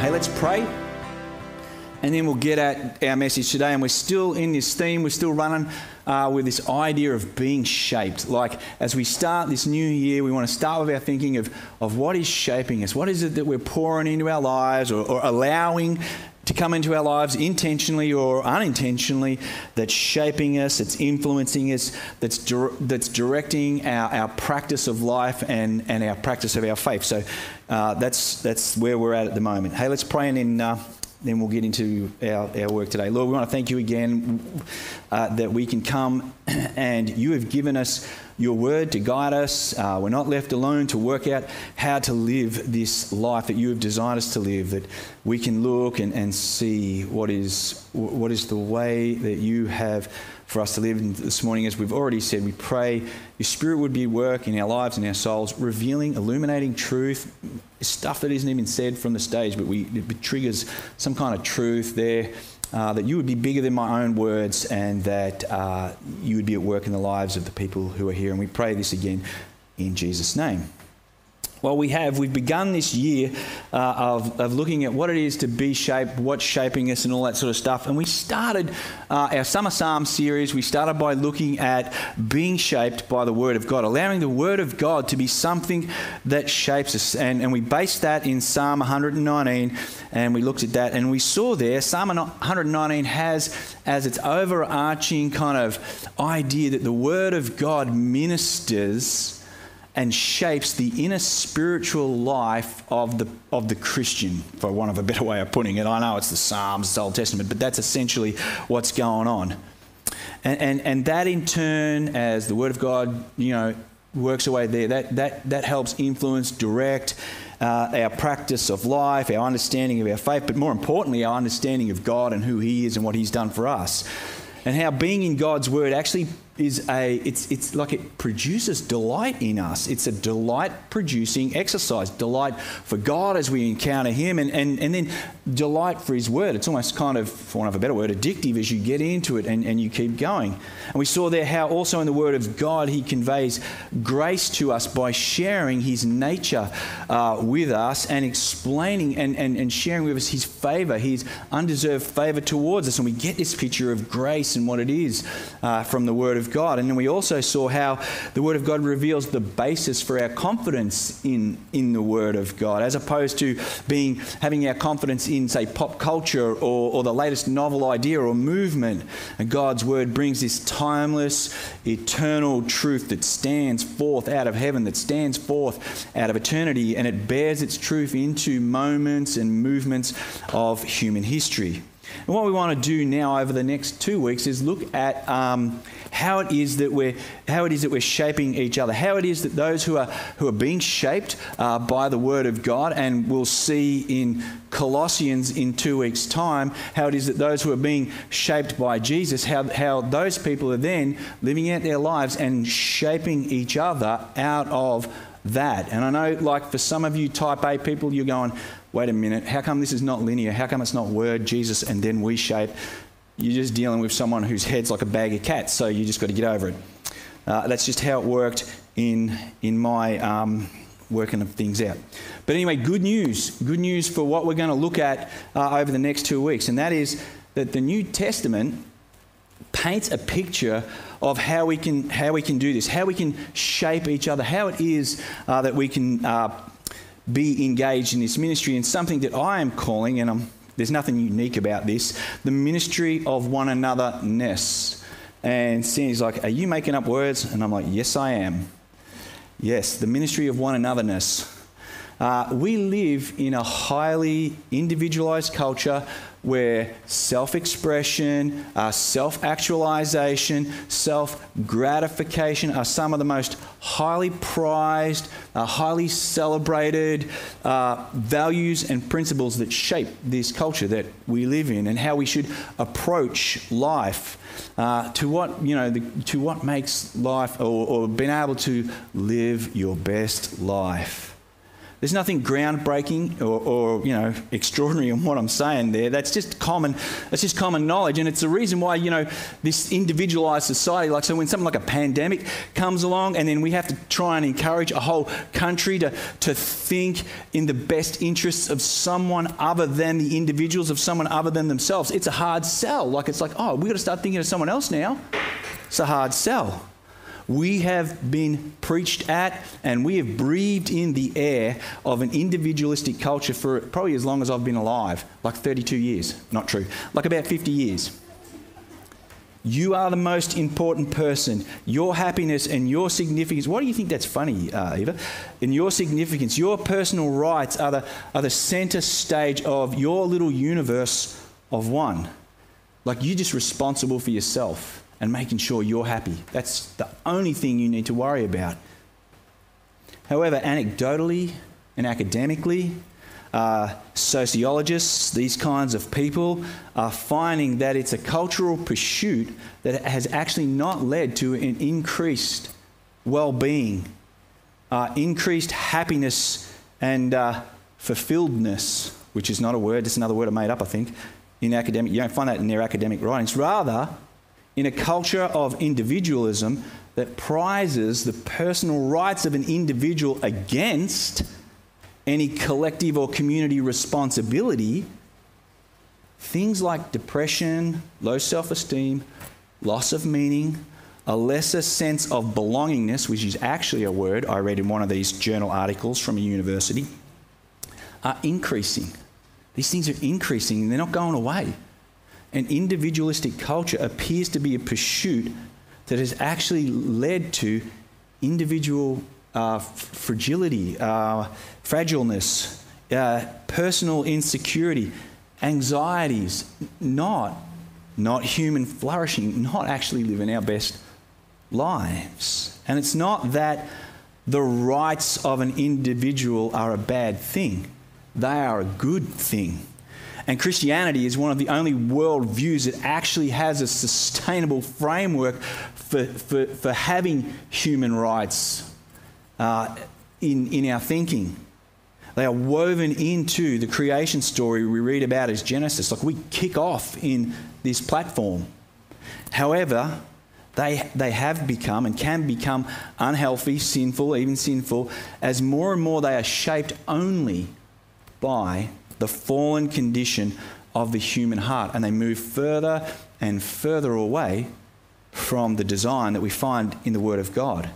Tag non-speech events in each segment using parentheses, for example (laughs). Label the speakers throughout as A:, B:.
A: Hey, let's pray. And then we'll get at our message today. And we're still in this theme, we're still running uh, with this idea of being shaped. Like, as we start this new year, we want to start with our thinking of, of what is shaping us. What is it that we're pouring into our lives or, or allowing to come into our lives intentionally or unintentionally that's shaping us, that's influencing us, that's, that's directing our, our practice of life and, and our practice of our faith. So uh, that's, that's where we're at at the moment. Hey, let's pray and then. Uh, then we'll get into our, our work today. Lord, we want to thank you again uh, that we can come (clears throat) and you have given us your word to guide us. Uh, we're not left alone to work out how to live this life that you have designed us to live, that we can look and, and see what is, what is the way that you have for us to live. This morning, as we've already said, we pray your spirit would be at work in our lives and our souls, revealing, illuminating truth, stuff that isn't even said from the stage, but we, it triggers some kind of truth there. Uh, that you would be bigger than my own words and that uh, you would be at work in the lives of the people who are here. And we pray this again in Jesus' name. Well, we have. We've begun this year uh, of, of looking at what it is to be shaped, what's shaping us, and all that sort of stuff. And we started uh, our Summer Psalm series. We started by looking at being shaped by the Word of God, allowing the Word of God to be something that shapes us. And, and we based that in Psalm 119, and we looked at that, and we saw there Psalm 119 has as its overarching kind of idea that the Word of God ministers and shapes the inner spiritual life of the, of the Christian, for want of a better way of putting it. I know it's the Psalms, it's the Old Testament, but that's essentially what's going on. And, and, and that in turn, as the Word of God, you know, works away there, that, that, that helps influence, direct uh, our practice of life, our understanding of our faith, but more importantly, our understanding of God and who He is and what He's done for us. And how being in God's Word actually is a it's it's like it produces delight in us. It's a delight producing exercise delight for god as we encounter him and, and and then delight for his word. It's almost kind of for want of a better word addictive as you get into it and, and you keep going. And we saw there how also in the word of god he conveys grace to us by sharing his nature uh, with us and explaining and, and, and sharing with us his favor his undeserved favor towards us. And we get this picture of grace and what it is uh, from the word of God. And then we also saw how the Word of God reveals the basis for our confidence in, in the Word of God, as opposed to being having our confidence in, say, pop culture or, or the latest novel idea or movement. And God's Word brings this timeless, eternal truth that stands forth out of heaven, that stands forth out of eternity, and it bears its truth into moments and movements of human history. And what we want to do now over the next two weeks is look at um, how it is that we're how it is that we're shaping each other, how it is that those who are who are being shaped uh, by the Word of God, and we'll see in Colossians in two weeks' time how it is that those who are being shaped by Jesus, how how those people are then living out their lives and shaping each other out of that. And I know, like for some of you Type A people, you're going, wait a minute, how come this is not linear? How come it's not Word, Jesus, and then we shape? You're just dealing with someone whose head's like a bag of cats, so you just got to get over it. Uh, that's just how it worked in, in my um, working of things out. But anyway, good news. Good news for what we're going to look at uh, over the next two weeks, and that is that the New Testament paints a picture of how we can how we can do this, how we can shape each other, how it is uh, that we can uh, be engaged in this ministry, and something that I am calling, and I'm there's nothing unique about this. The ministry of one anotherness. And Sandy's like, Are you making up words? And I'm like, Yes, I am. Yes, the ministry of one anotherness. Uh, we live in a highly individualized culture where self expression, uh, self actualization, self gratification are some of the most highly prized, uh, highly celebrated uh, values and principles that shape this culture that we live in and how we should approach life. Uh, to what you know, the, to what makes life, or, or being able to live your best life. There's nothing groundbreaking or, or, you know (laughs) extraordinary in what I'm saying there. That's just common. That's just common knowledge, and it's the reason why you know this individualized society. Like so, when something like a pandemic comes along, and then we have to try and encourage a whole country to to think in the best interests of someone other than the individuals of someone other than themselves. It's a hard sell. Like it's like, oh, we got to start thinking of someone else now. It's a hard sell we have been preached at and we have breathed in the air of an individualistic culture for probably as long as I've been alive, like 32 years. Not true, like about 50 years. You are the most important person. Your happiness and your significance. Why do you think that's funny, uh, Eva? In your significance, your personal rights are the, are the center stage of your little universe of one. Like you're just responsible for yourself and making sure you're happy. That's the only thing you need to worry about. However, anecdotally and academically, uh, sociologists, these kinds of people, are finding that it's a cultural pursuit that has actually not led to an increased well being, uh, increased happiness, and uh, fulfilledness, which is not a word, it's another word I made up, I think, in academic. You don't find that in their academic writings. Rather, in a culture of individualism that prizes the personal rights of an individual against any collective or community responsibility, things like depression, low self esteem, loss of meaning, a lesser sense of belongingness, which is actually a word I read in one of these journal articles from a university, are increasing. These things are increasing and they're not going away an individualistic culture appears to be a pursuit that has actually led to individual uh, fragility, uh, fragileness, uh, personal insecurity, anxieties, not, not human flourishing, not actually living our best lives. And it's not that the rights of an individual are a bad thing, they are a good thing. And Christianity is one of the only worldviews that actually has a sustainable framework for, for, for having human rights uh, in, in our thinking. They are woven into the creation story we read about as Genesis. Like we kick off in this platform. However, they, they have become and can become unhealthy, sinful, even sinful, as more and more they are shaped only by the fallen condition of the human heart. And they move further and further away from the design that we find in the Word of God.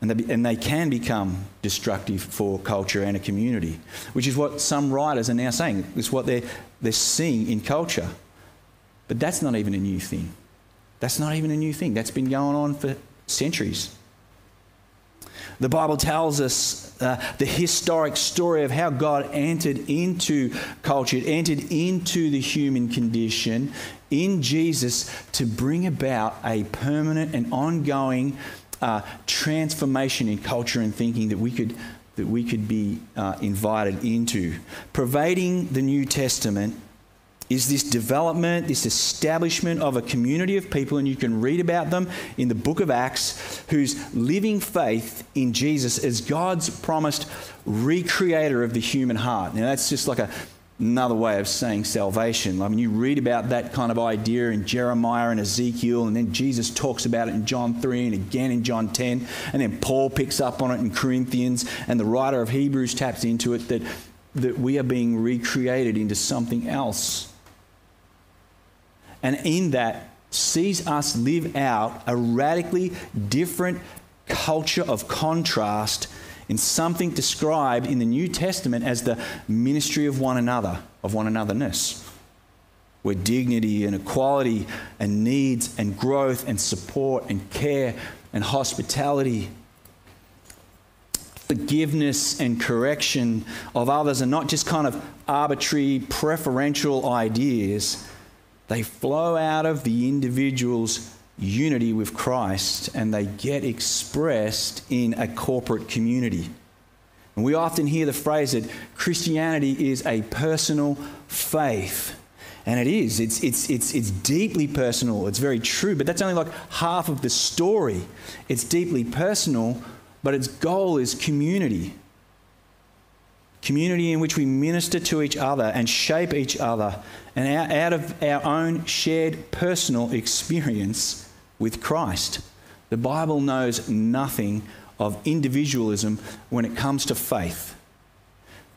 A: And they, and they can become destructive for culture and a community, which is what some writers are now saying. It's what they're, they're seeing in culture. But that's not even a new thing. That's not even a new thing. That's been going on for centuries. The Bible tells us uh, the historic story of how God entered into culture, entered into the human condition in Jesus to bring about a permanent and ongoing uh, transformation in culture and thinking that we could that we could be uh, invited into. Pervading the New Testament is this development, this establishment of a community of people, and you can read about them in the book of Acts, whose living faith in Jesus as God's promised recreator of the human heart. Now, that's just like a, another way of saying salvation. I mean, you read about that kind of idea in Jeremiah and Ezekiel, and then Jesus talks about it in John 3 and again in John 10, and then Paul picks up on it in Corinthians, and the writer of Hebrews taps into it that, that we are being recreated into something else and in that sees us live out a radically different culture of contrast in something described in the New Testament as the ministry of one another, of one anotherness, where dignity and equality and needs and growth and support and care and hospitality, forgiveness and correction of others are not just kind of arbitrary preferential ideas they flow out of the individual's unity with Christ and they get expressed in a corporate community. And we often hear the phrase that Christianity is a personal faith. And it is. It's, it's, it's, it's deeply personal. It's very true. But that's only like half of the story. It's deeply personal, but its goal is community. Community in which we minister to each other and shape each other, and out of our own shared personal experience with Christ. The Bible knows nothing of individualism when it comes to faith.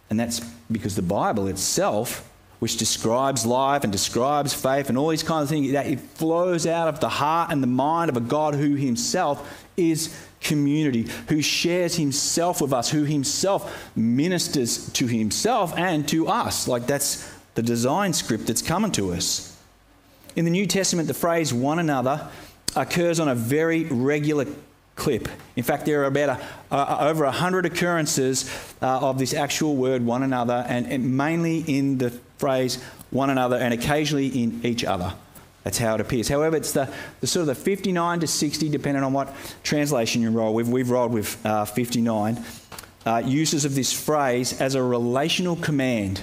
A: And that's because the Bible itself, which describes life and describes faith and all these kinds of things, that it flows out of the heart and the mind of a God who himself is community, who shares himself with us, who himself ministers to himself and to us. Like that's the design script that's coming to us. In the New Testament, the phrase one another occurs on a very regular clip. In fact, there are about a, over 100 occurrences uh, of this actual word one another, and, and mainly in the phrase one another and occasionally in each other. That's how it appears. However, it's the, the sort of the 59 to 60, depending on what translation you roll with. We've rolled with uh, 59. Uh, uses of this phrase as a relational command.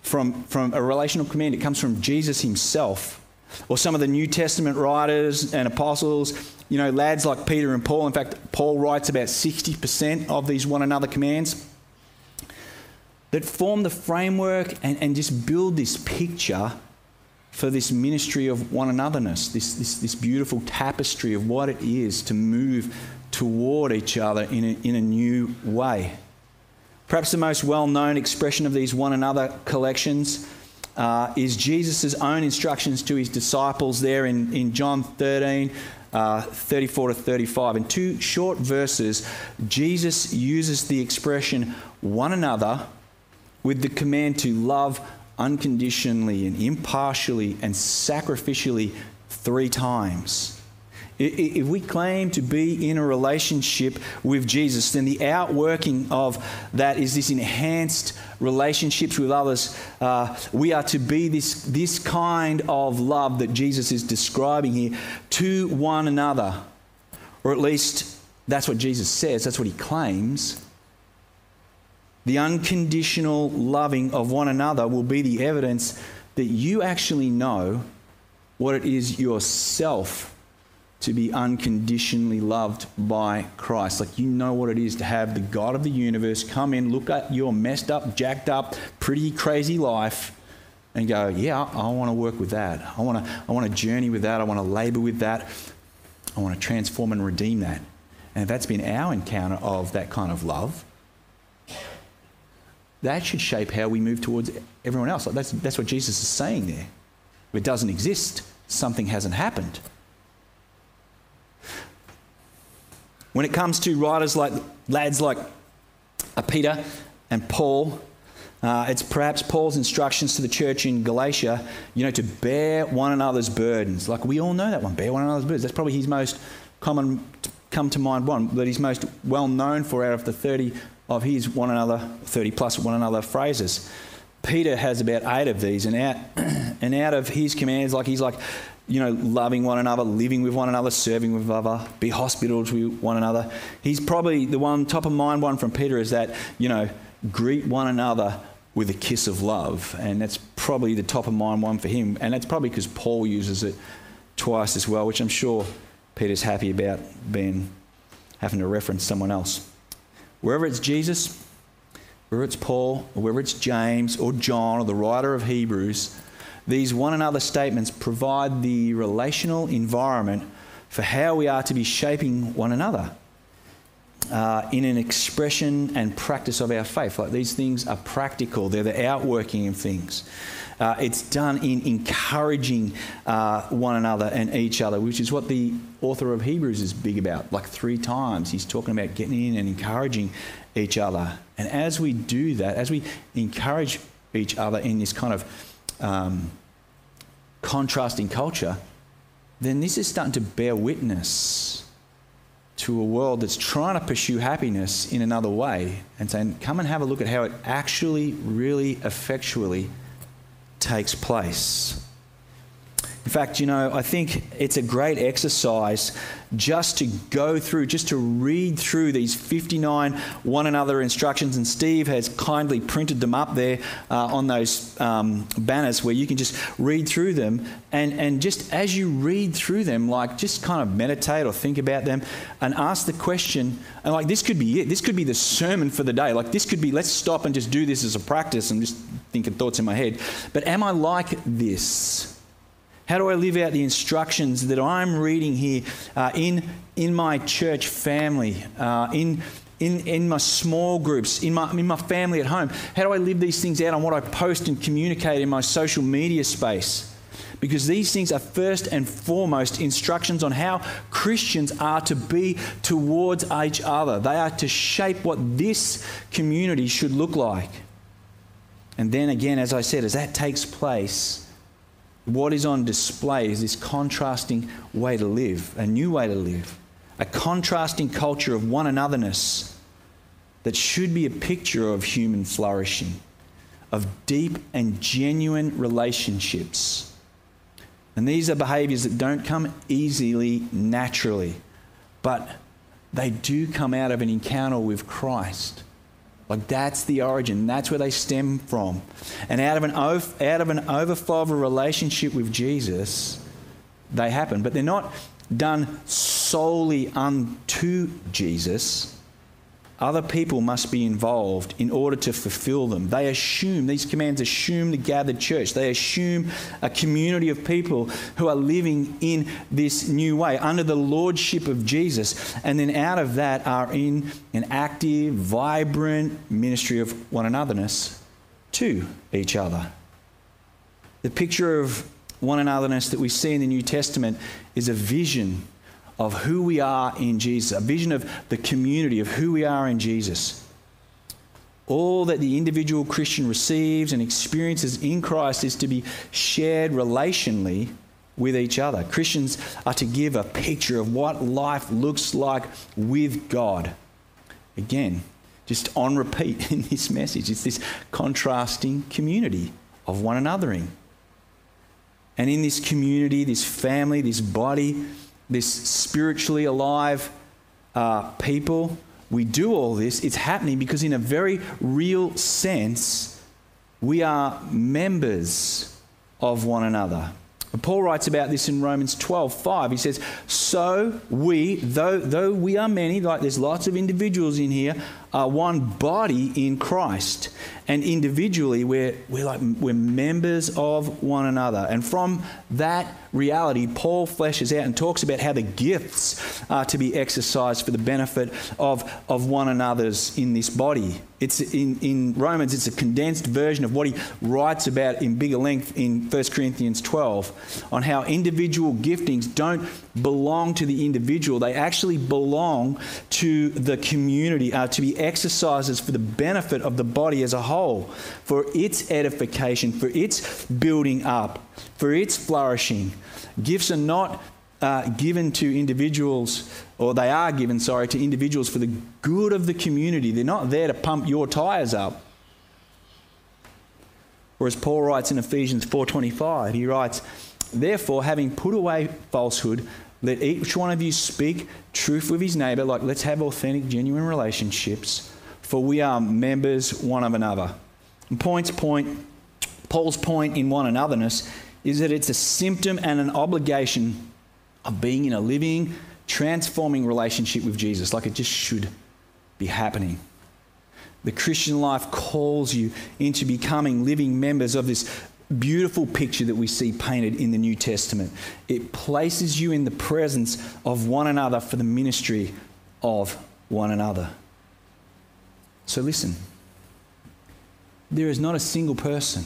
A: From, from a relational command, it comes from Jesus himself. Or some of the New Testament writers and apostles you know, lads like Peter and Paul, in fact, Paul writes about 60% of these one another commands that form the framework and, and just build this picture for this ministry of one anotherness, this, this, this beautiful tapestry of what it is to move toward each other in a, in a new way. Perhaps the most well known expression of these one another collections uh, is Jesus' own instructions to his disciples there in, in John 13, uh, 34 to 35. In two short verses, Jesus uses the expression one another with the command to love unconditionally and impartially and sacrificially three times. If we claim to be in a relationship with Jesus, then the outworking of that is this enhanced relationships with others. Uh, we are to be this, this kind of love that Jesus is describing here to one another. Or at least that's what Jesus says, that's what he claims. The unconditional loving of one another will be the evidence that you actually know what it is yourself to be unconditionally loved by Christ. Like you know what it is to have the God of the universe come in, look at your messed up, jacked up, pretty crazy life, and go, Yeah, I, want to work with that. I want to I want to journey with that. I want to labor with that. I want to transform and redeem that. And that's been our encounter of that kind of love, that should shape how we move towards everyone else. Like that's, that's what Jesus is saying there. If it doesn't exist, something hasn't happened. When it comes to writers like lads like uh, Peter and Paul, uh, it's perhaps Paul's instructions to the church in Galatia, you know, to bear one another's burdens. Like we all know that one, bear one another's burdens. That's probably his most common, come to mind one, that he's most well known for out of the 30 of his one another, 30 plus one another phrases. Peter has about eight of these, and out, (clears throat) and out of his commands, like he's like, you know, loving one another, living with one another, serving with other, be hospitable to one another. He's probably the one top of mind one from Peter is that, you know, greet one another with a kiss of love. And that's probably the top of mind one for him. And that's probably because Paul uses it twice as well, which I'm sure Peter's happy about being having to reference someone else. Wherever it's Jesus, whether it's Paul, or whether it's James or John or the writer of Hebrews, these one another statements provide the relational environment for how we are to be shaping one another uh, in an expression and practice of our faith. Like these things are practical, they're the outworking of things. Uh, it's done in encouraging uh, one another and each other, which is what the author of Hebrews is big about. Like three times, he's talking about getting in and encouraging each other. And as we do that, as we encourage each other in this kind of um, contrasting culture, then this is starting to bear witness to a world that's trying to pursue happiness in another way and saying, come and have a look at how it actually, really effectually takes place. In fact, you know, I think it's a great exercise just to go through, just to read through these 59 one another instructions. And Steve has kindly printed them up there uh, on those um, banners where you can just read through them. And, and just as you read through them, like just kind of meditate or think about them and ask the question. And like this could be it. This could be the sermon for the day. Like this could be, let's stop and just do this as a practice and just thinking thoughts in my head. But am I like this? How do I live out the instructions that I'm reading here uh, in, in my church family, uh, in, in, in my small groups, in my, in my family at home? How do I live these things out on what I post and communicate in my social media space? Because these things are first and foremost instructions on how Christians are to be towards each other. They are to shape what this community should look like. And then again, as I said, as that takes place, what is on display is this contrasting way to live, a new way to live, a contrasting culture of one anotherness that should be a picture of human flourishing, of deep and genuine relationships. And these are behaviors that don't come easily, naturally, but they do come out of an encounter with Christ. Like that's the origin. That's where they stem from. And out of an out of an overflow of a relationship with Jesus, they happen. But they're not done solely unto Jesus. Other people must be involved in order to fulfill them. They assume, these commands assume the gathered church. They assume a community of people who are living in this new way under the lordship of Jesus. And then out of that are in an active, vibrant ministry of one anotherness to each other. The picture of one anotherness that we see in the New Testament is a vision of who we are in Jesus, a vision of the community of who we are in Jesus. All that the individual Christian receives and experiences in Christ is to be shared relationally with each other. Christians are to give a picture of what life looks like with God. Again, just on repeat (laughs) in this message, it's this contrasting community of one anothering. And in this community, this family, this body, this spiritually alive uh, people. We do all this. It's happening because, in a very real sense, we are members of one another. Paul writes about this in Romans 12 5. He says, So we, though, though we are many, like there's lots of individuals in here, are one body in Christ. And individually, we're, we're, like, we're members of one another. And from that reality, Paul fleshes out and talks about how the gifts are to be exercised for the benefit of, of one another's in this body. It's in, in Romans, it's a condensed version of what he writes about in bigger length in 1 Corinthians 12 on how individual giftings don't belong to the individual, they actually belong to the community, uh, to be exercises for the benefit of the body as a whole, for its edification, for its building up, for its flourishing. Gifts are not uh, given to individuals, or they are given, sorry, to individuals for the good of the community. They're not there to pump your tires up. Whereas Paul writes in Ephesians 4:25, he writes, "Therefore, having put away falsehood, let each one of you speak truth with his neighbor. Like, let's have authentic, genuine relationships, for we are members one of another." And point's point, Paul's point in one anotherness is that it's a symptom and an obligation of being in a living, transforming relationship with Jesus, like it just should be happening. The Christian life calls you into becoming living members of this beautiful picture that we see painted in the New Testament. It places you in the presence of one another for the ministry of one another. So listen, there is not a single person,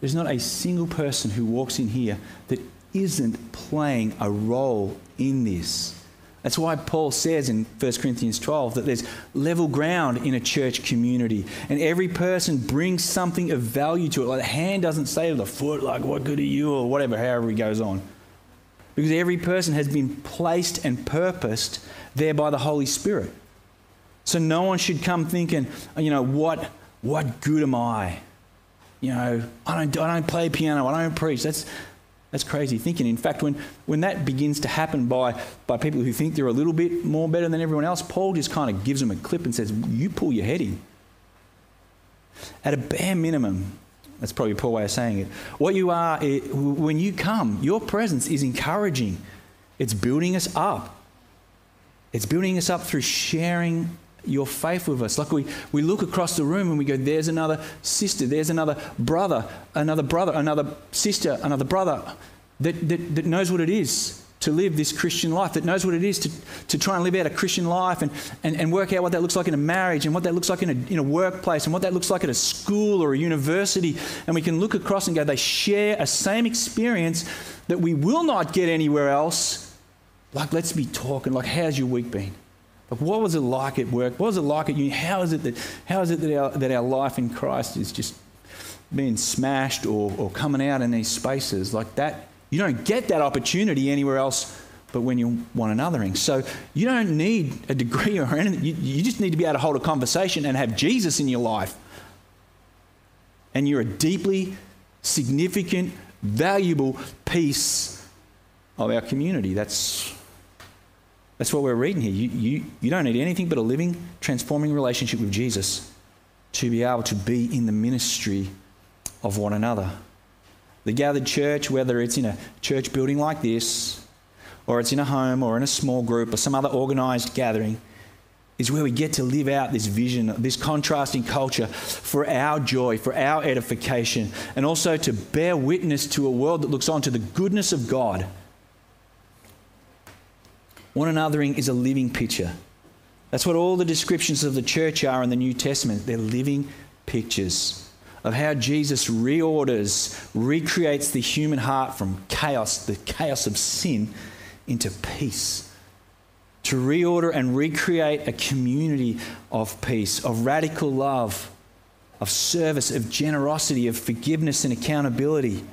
A: there's not a single person who walks in here that isn't playing a role in this. That's why Paul says in 1 Corinthians 12 that there's level ground in a church community. And every person brings something of value to it. Like the hand doesn't say to the foot, like, what good are you, or whatever, however he goes on. Because every person has been placed and purposed there by the Holy Spirit. So no one should come thinking, you know, what, what good am I? You know, I don't, I don't play piano, I don't preach. That's, That's crazy thinking. In fact, when, when that begins to happen by, by people who think they're a little bit more better than everyone else, Paul just kind of gives them a clip and says, You pull your head in. At a bare minimum, that's probably a poor way of saying it. What you are, eh, it, when you come, your presence is encouraging, it's building us up. It's building us up through sharing your faith with us. Like we, we look across the room and we go, there's another sister, there's another brother, another brother, another sister, another brother that, that, that knows what it is to live this Christian life, that knows what it is to, to try and live out a Christian life and, and, and work out what that looks like in a marriage and what that looks like in a, in a workplace and what that looks like at a school or a university. And we can look across and go, they share a same experience that we will not get anywhere else. Like, let's be talking, like, how's your week been? What was it like at work? What was it like at uni? How is it that, how is it that, our, that our life in Christ is just being smashed or, or coming out in these spaces? Like that, you don't get that opportunity anywhere else but when you're one anothering. So you don't need a degree or anything. You, you just need to be able to hold a conversation and have Jesus in your life. And you're a deeply significant, valuable piece of our community. That's that's what we're reading here. You, you, you don't need anything but a living, transforming relationship with Jesus to be able to be in the ministry of one another. The gathered church, whether it's in a church building like this, or it's in a home, or in a small group, or some other organized gathering, is where we get to live out this vision, this contrasting culture for our joy, for our edification, and also to bear witness to a world that looks on to the goodness of God one anothering is a living picture. That's what all the descriptions of the church are in the New Testament. They're living pictures of how Jesus reorders, recreates the human heart from chaos, the chaos of sin, into peace. To reorder and recreate a community of peace, of radical love, of service, of generosity, of forgiveness and accountability.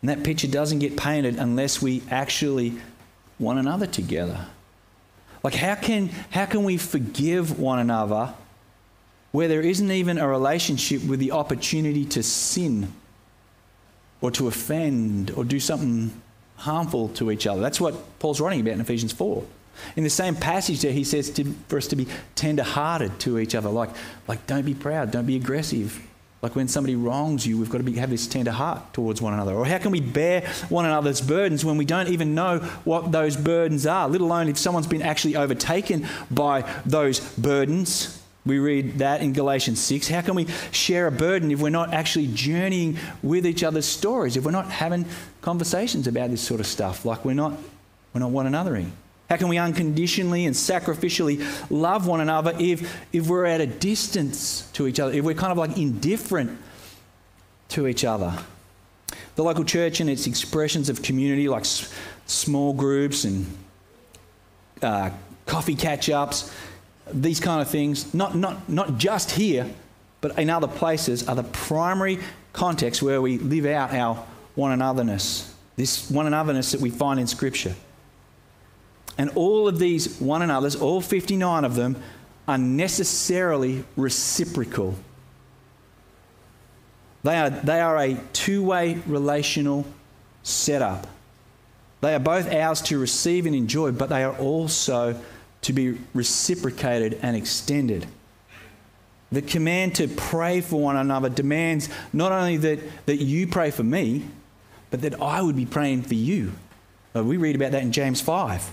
A: And that picture doesn't get painted unless we actually one another together. Like, how can, how can we forgive one another where there isn't even a relationship with the opportunity to sin or to offend or do something harmful to each other? That's what Paul's writing about in Ephesians 4. In the same passage there, he says to, for us to be tender hearted to each other. Like, like, don't be proud, don't be aggressive, like when somebody wrongs you, we've got to be, have this tender heart towards one another. Or how can we bear one another's burdens when we don't even know what those burdens are, let alone if someone's been actually overtaken by those burdens? We read that in Galatians 6. How can we share a burden if we're not actually journeying with each other's stories, if we're not having conversations about this sort of stuff, like we're not, we're not one anothering? How can we unconditionally and sacrificially love one another if, if we're at a distance to each other, if we're kind of like indifferent to each other? The local church and its expressions of community, like s- small groups and uh, coffee catch ups, these kind of things, not, not, not just here, but in other places, are the primary context where we live out our one anotherness, this one anotherness that we find in Scripture. And all of these one another's, all 59 of them, are necessarily reciprocal. They are, they are a two way relational setup. They are both ours to receive and enjoy, but they are also to be reciprocated and extended. The command to pray for one another demands not only that, that you pray for me, but that I would be praying for you. We read about that in James 5.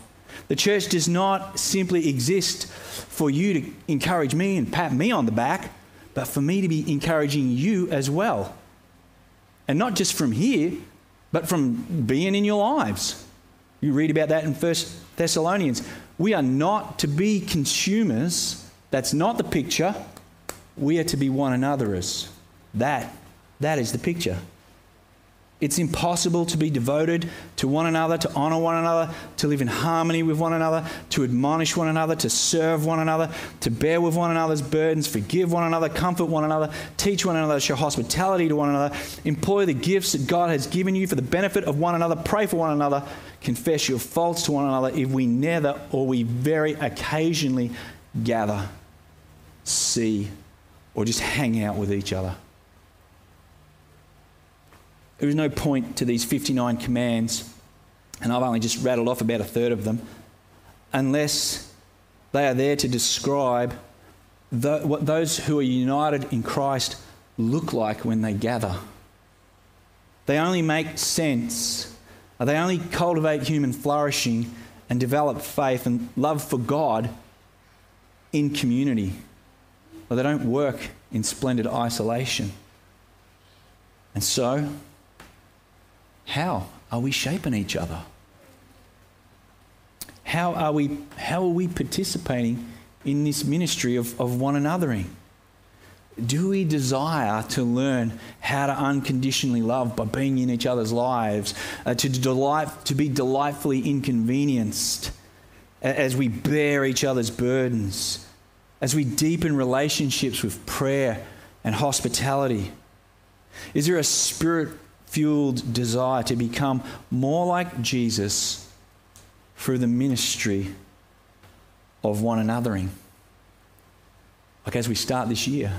A: The church does not simply exist for you to encourage me and pat me on the back, but for me to be encouraging you as well. And not just from here, but from being in your lives. You read about that in 1 Thessalonians. We are not to be consumers. That's not the picture. We are to be one another's. That, that is the picture. It's impossible to be devoted to one another, to honor one another, to live in harmony with one another, to admonish one another, to serve one another, to bear with one another's burdens, forgive one another, comfort one another, teach one another, show hospitality to one another, employ the gifts that God has given you for the benefit of one another, pray for one another, confess your faults to one another if we never or we very occasionally gather, see, or just hang out with each other. There is no point to these 59 commands, and I've only just rattled off about a third of them, unless they are there to describe the, what those who are united in Christ look like when they gather. They only make sense, they only cultivate human flourishing and develop faith and love for God in community. They don't work in splendid isolation. And so, how are we shaping each other? How are we, how are we participating in this ministry of, of one anothering? Do we desire to learn how to unconditionally love by being in each other's lives, uh, to, delight, to be delightfully inconvenienced as we bear each other's burdens, as we deepen relationships with prayer and hospitality? Is there a spirit fueled desire to become more like Jesus through the ministry of one anothering? Like as we start this year,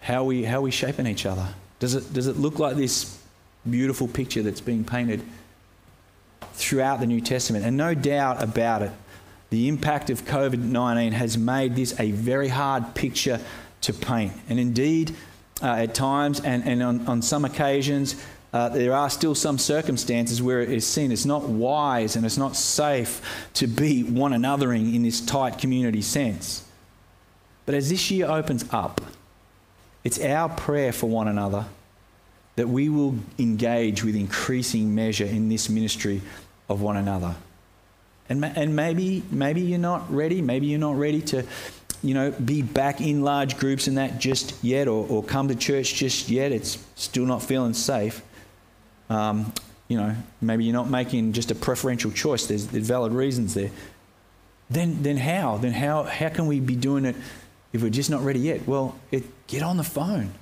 A: how we, how we shaping each other? Does it, does it look like this beautiful picture that's being painted throughout the New Testament? And no doubt about it, the impact of COVID 19 has made this a very hard picture to paint. And indeed, at times and, and on, on some occasions, uh, there are still some circumstances where it is seen it's not wise and it's not safe to be one anothering in this tight community sense. But as this year opens up, it's our prayer for one another that we will engage with increasing measure in this ministry of one another. And, and maybe, maybe you're not ready. Maybe you're not ready to, you know, be back in large groups and that just yet, or, or come to church just yet. It's still not feeling safe. Um, you know, maybe you're not making just a preferential choice. There's, there's valid reasons there. Then, then how? Then how, how can we be doing it if we're just not ready yet, well, it, get on the phone.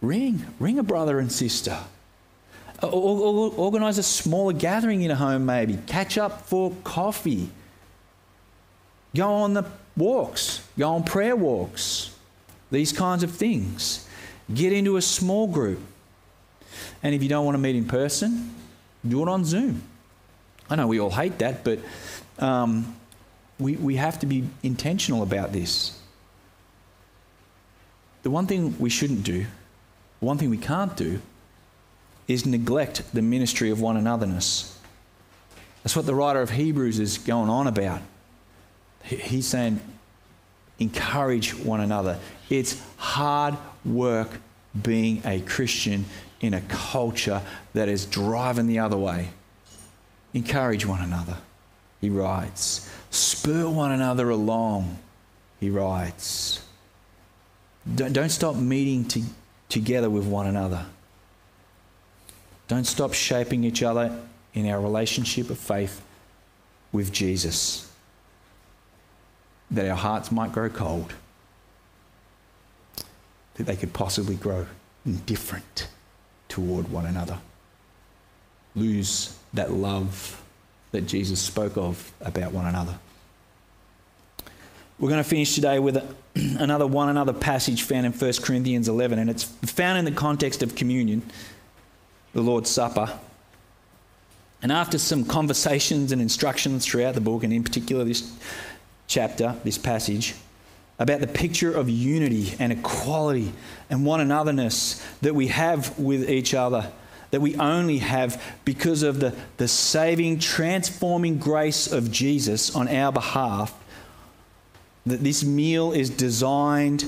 A: Ring. Ring a brother and sister. Or, or, organize a smaller gathering in a home, maybe. Catch up for coffee. Go on the walks. Go on prayer walks. These kinds of things. Get into a small group. And if you don't want to meet in person, do it on Zoom. I know we all hate that, but um, we, we have to be intentional about this. The one thing we shouldn't do, one thing we can't do, is neglect the ministry of one anotherness. That's what the writer of Hebrews is going on about. He's saying, encourage one another. It's hard work being a Christian in a culture that is driving the other way. Encourage one another, he writes. Spur one another along, he writes. Don't, don't stop meeting to, together with one another. Don't stop shaping each other in our relationship of faith with Jesus. That our hearts might grow cold. That they could possibly grow indifferent toward one another. Lose that love that Jesus spoke of about one another. We're going to finish today with (clears throat) another one another passage found in 1 Corinthians 11, and it's found in the context of communion, the Lord's Supper. And after some conversations and instructions throughout the book, and in particular this chapter, this passage, about the picture of unity and equality and one anotherness that we have with each other, that we only have because of the, the saving, transforming grace of Jesus on our behalf that this meal is designed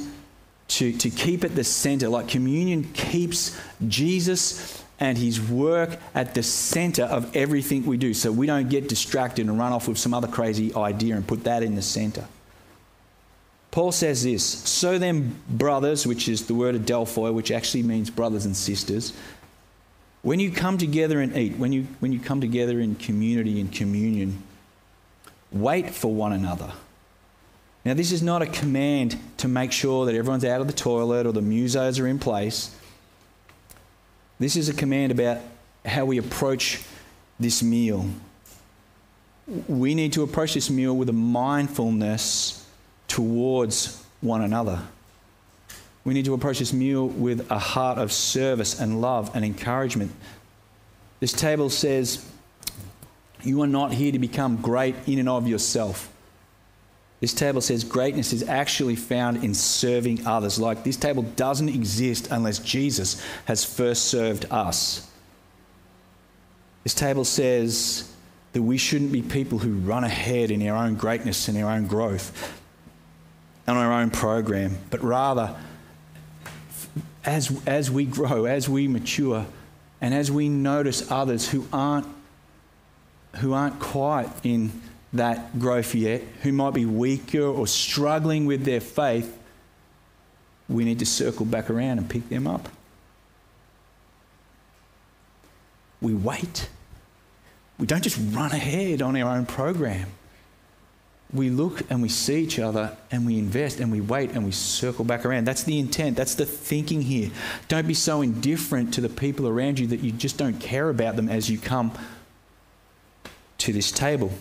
A: to, to keep at the center, like communion keeps Jesus and his work at the center of everything we do. So we don't get distracted and run off with some other crazy idea and put that in the center. Paul says this So then, brothers, which is the word adelphoi, which actually means brothers and sisters, when you come together and eat, when you, when you come together in community and communion, wait for one another. Now, this is not a command to make sure that everyone's out of the toilet or the musos are in place. This is a command about how we approach this meal. We need to approach this meal with a mindfulness towards one another. We need to approach this meal with a heart of service and love and encouragement. This table says, You are not here to become great in and of yourself. This table says greatness is actually found in serving others. Like this table doesn't exist unless Jesus has first served us. This table says that we shouldn't be people who run ahead in our own greatness and our own growth on our own program, but rather, as, as we grow, as we mature, and as we notice others who aren't, who aren't quite in that growth yet, who might be weaker or struggling with their faith, we need to circle back around and pick them up. We wait. We don't just run ahead on our own program. We look and we see each other and we invest and we wait and we circle back around. That's the intent. That's the thinking here. Don't be so indifferent to the people around you that you just don't care about them as you come to this table.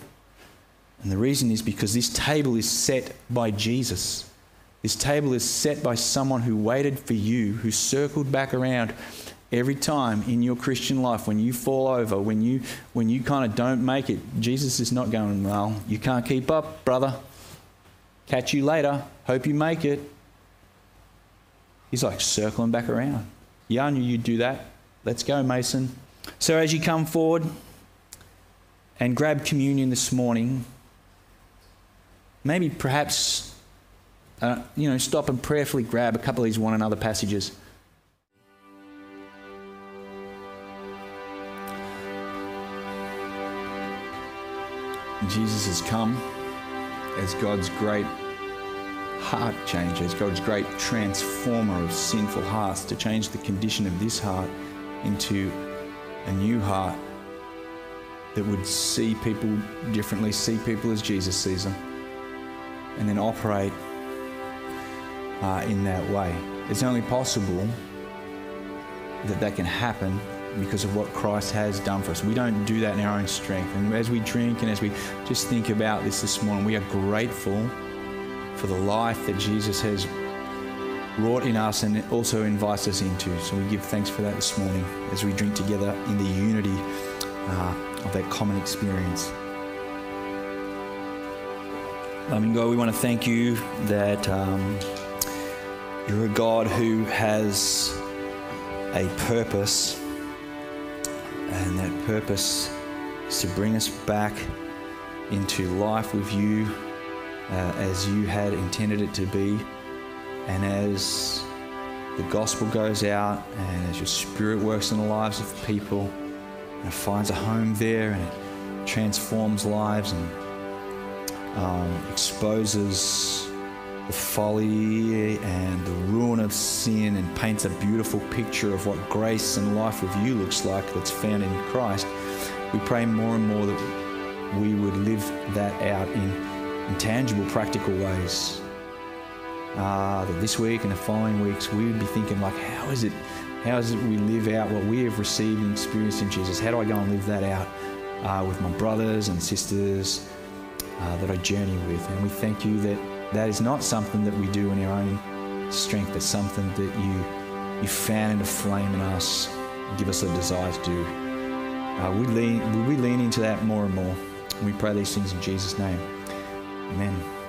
A: And the reason is because this table is set by Jesus. This table is set by someone who waited for you, who circled back around every time in your Christian life when you fall over, when you when you kind of don't make it. Jesus is not going, "Well, you can't keep up, brother. Catch you later. Hope you make it." He's like circling back around. Yeah, I knew you'd do that. Let's go, Mason. So as you come forward and grab communion this morning, maybe perhaps, uh, you know, stop and prayerfully grab a couple of these one another passages. Jesus has come as God's great heart changer, as God's great transformer of sinful hearts to change the condition of this heart into a new heart that would see people differently, see people as Jesus sees them and then operate uh, in that way. It's only possible that that can happen because of what Christ has done for us. We don't do that in our own strength. And as we drink and as we just think about this this morning, we are grateful for the life that Jesus has wrought in us and also invites us into. So we give thanks for that this morning as we drink together in the unity uh, of that common experience. Loving God, we want to thank you that um, you're a God who has a purpose, and that purpose is to bring us back into life with you uh, as you had intended it to be. And as the gospel goes out, and as your spirit works in the lives of people, and finds a home there, and transforms lives and um, exposes the folly and the ruin of sin and paints a beautiful picture of what grace and life with you looks like that's found in Christ, we pray more and more that we would live that out in, in tangible, practical ways. Uh, that this week and the following weeks we would be thinking like, how is it, how is it we live out what we have received and experienced in Jesus? How do I go and live that out uh, with my brothers and sisters? Uh, that I journey with. And we thank you that that is not something that we do in our own strength, but something that you, you fan into flame in us, give us a desire to do. Uh, we lean, we lean into that more and more. We pray these things in Jesus' name. Amen.